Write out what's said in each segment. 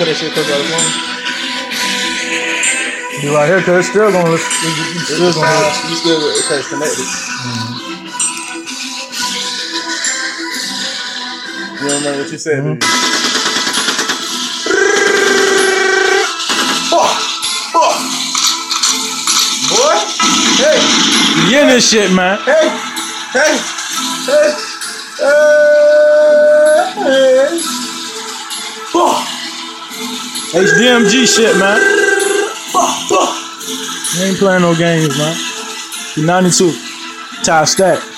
put that shit close to the phone. Be right here, cause it's still gonna, it's, it's still It's gonna hit. You still okay, it's connected. Mm-hmm. You don't remember what you said, do you? Boy, hey, You in this shit, man. hey, hey, hey, hey, hey. HDMG shit, man. Ain't playing no games, man. You 92. Ty Stackz.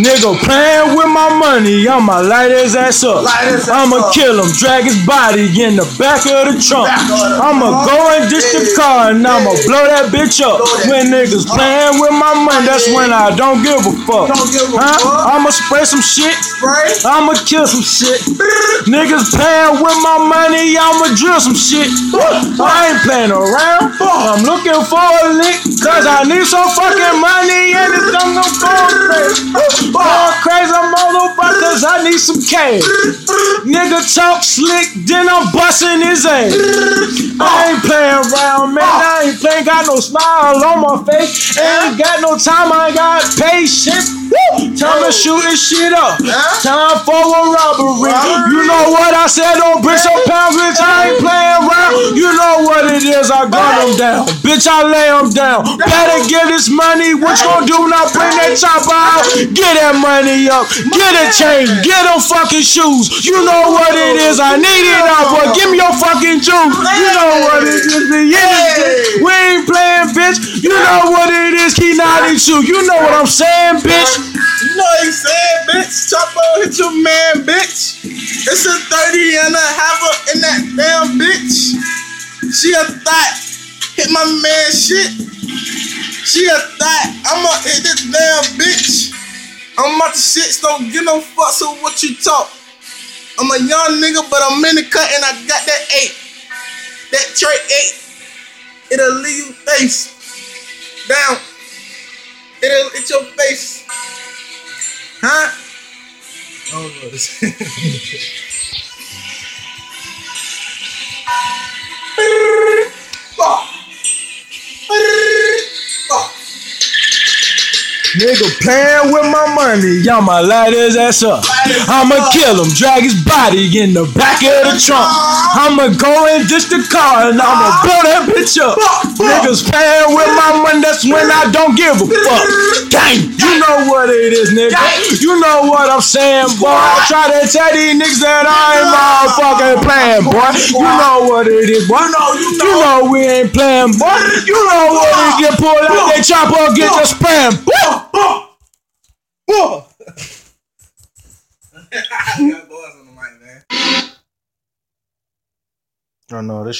Nigga playing with my money, I'ma light his ass up. Light his ass I'ma up. kill him, drag his body in the back of the trunk. The I'ma trunk. go and ditch the car and I'ma blow that bitch up. That When niggas up. playing with my money, that's Yeah. when I don't give a fuck. Give a huh? fuck. I'ma spray some shit. Spray. I'ma kill some shit. Niggas playing with my money, I'ma drill some shit. I ain't playing around. I'm looking for a lick, cause I need some fucking money and it's gonna go crazy. Going crazy, motherfuckers, I need some cash. Nigga talk slick, then I'm busting his ass. I ain't playing around, man. I ain't playing, got no smile on my face. Ain't got no time, I ain't got patience. Time to shoot this shit up. Time for a robbery. You know what I said? Don't bring some pounds, bitch. I ain't playing around. You know what it is. I gun them down. Bitch, I lay them down. Better give this money. What you gonna do when I bring that chopper out? Get that money up. Get a chain. Get them fucking shoes. You know what it is. I need it now, boy. Give me your fucking juice. You know what it is. We in this bitch. We ain't playing, bitch. You know what it is. Keyy92. You know what I'm saying, bitch. You know what he said, bitch. Chopper hit your man, bitch. It's a 30 and a half up in that damn bitch. She a thought. Hit my man shit. She a thought. I'ma hit this damn bitch. I'm about to shit, so don't give no fucks with what you talk. I'm a young nigga, but I'm in the cut and I got that eight. That trait eight. It'll leave you face down. It'll hit your face. Huh? I don't know Nigga playing with my money, y'all my light his ass up. I'ma kill him, drag his body in the back of the trunk. I'ma go and ditch the car and I'ma blow that bitch up. Niggas playing with my money, that's when I don't give a fuck. Gang, you know what it is, nigga. You know what I'm saying, boy. I try to tell these niggas that I ain't motherfucking playing, boy. You know what it is, boy. You know we ain't playing, boy. You know what it get pulled out, they chopper get the spam, boy. I got boys on the mic, man. I know this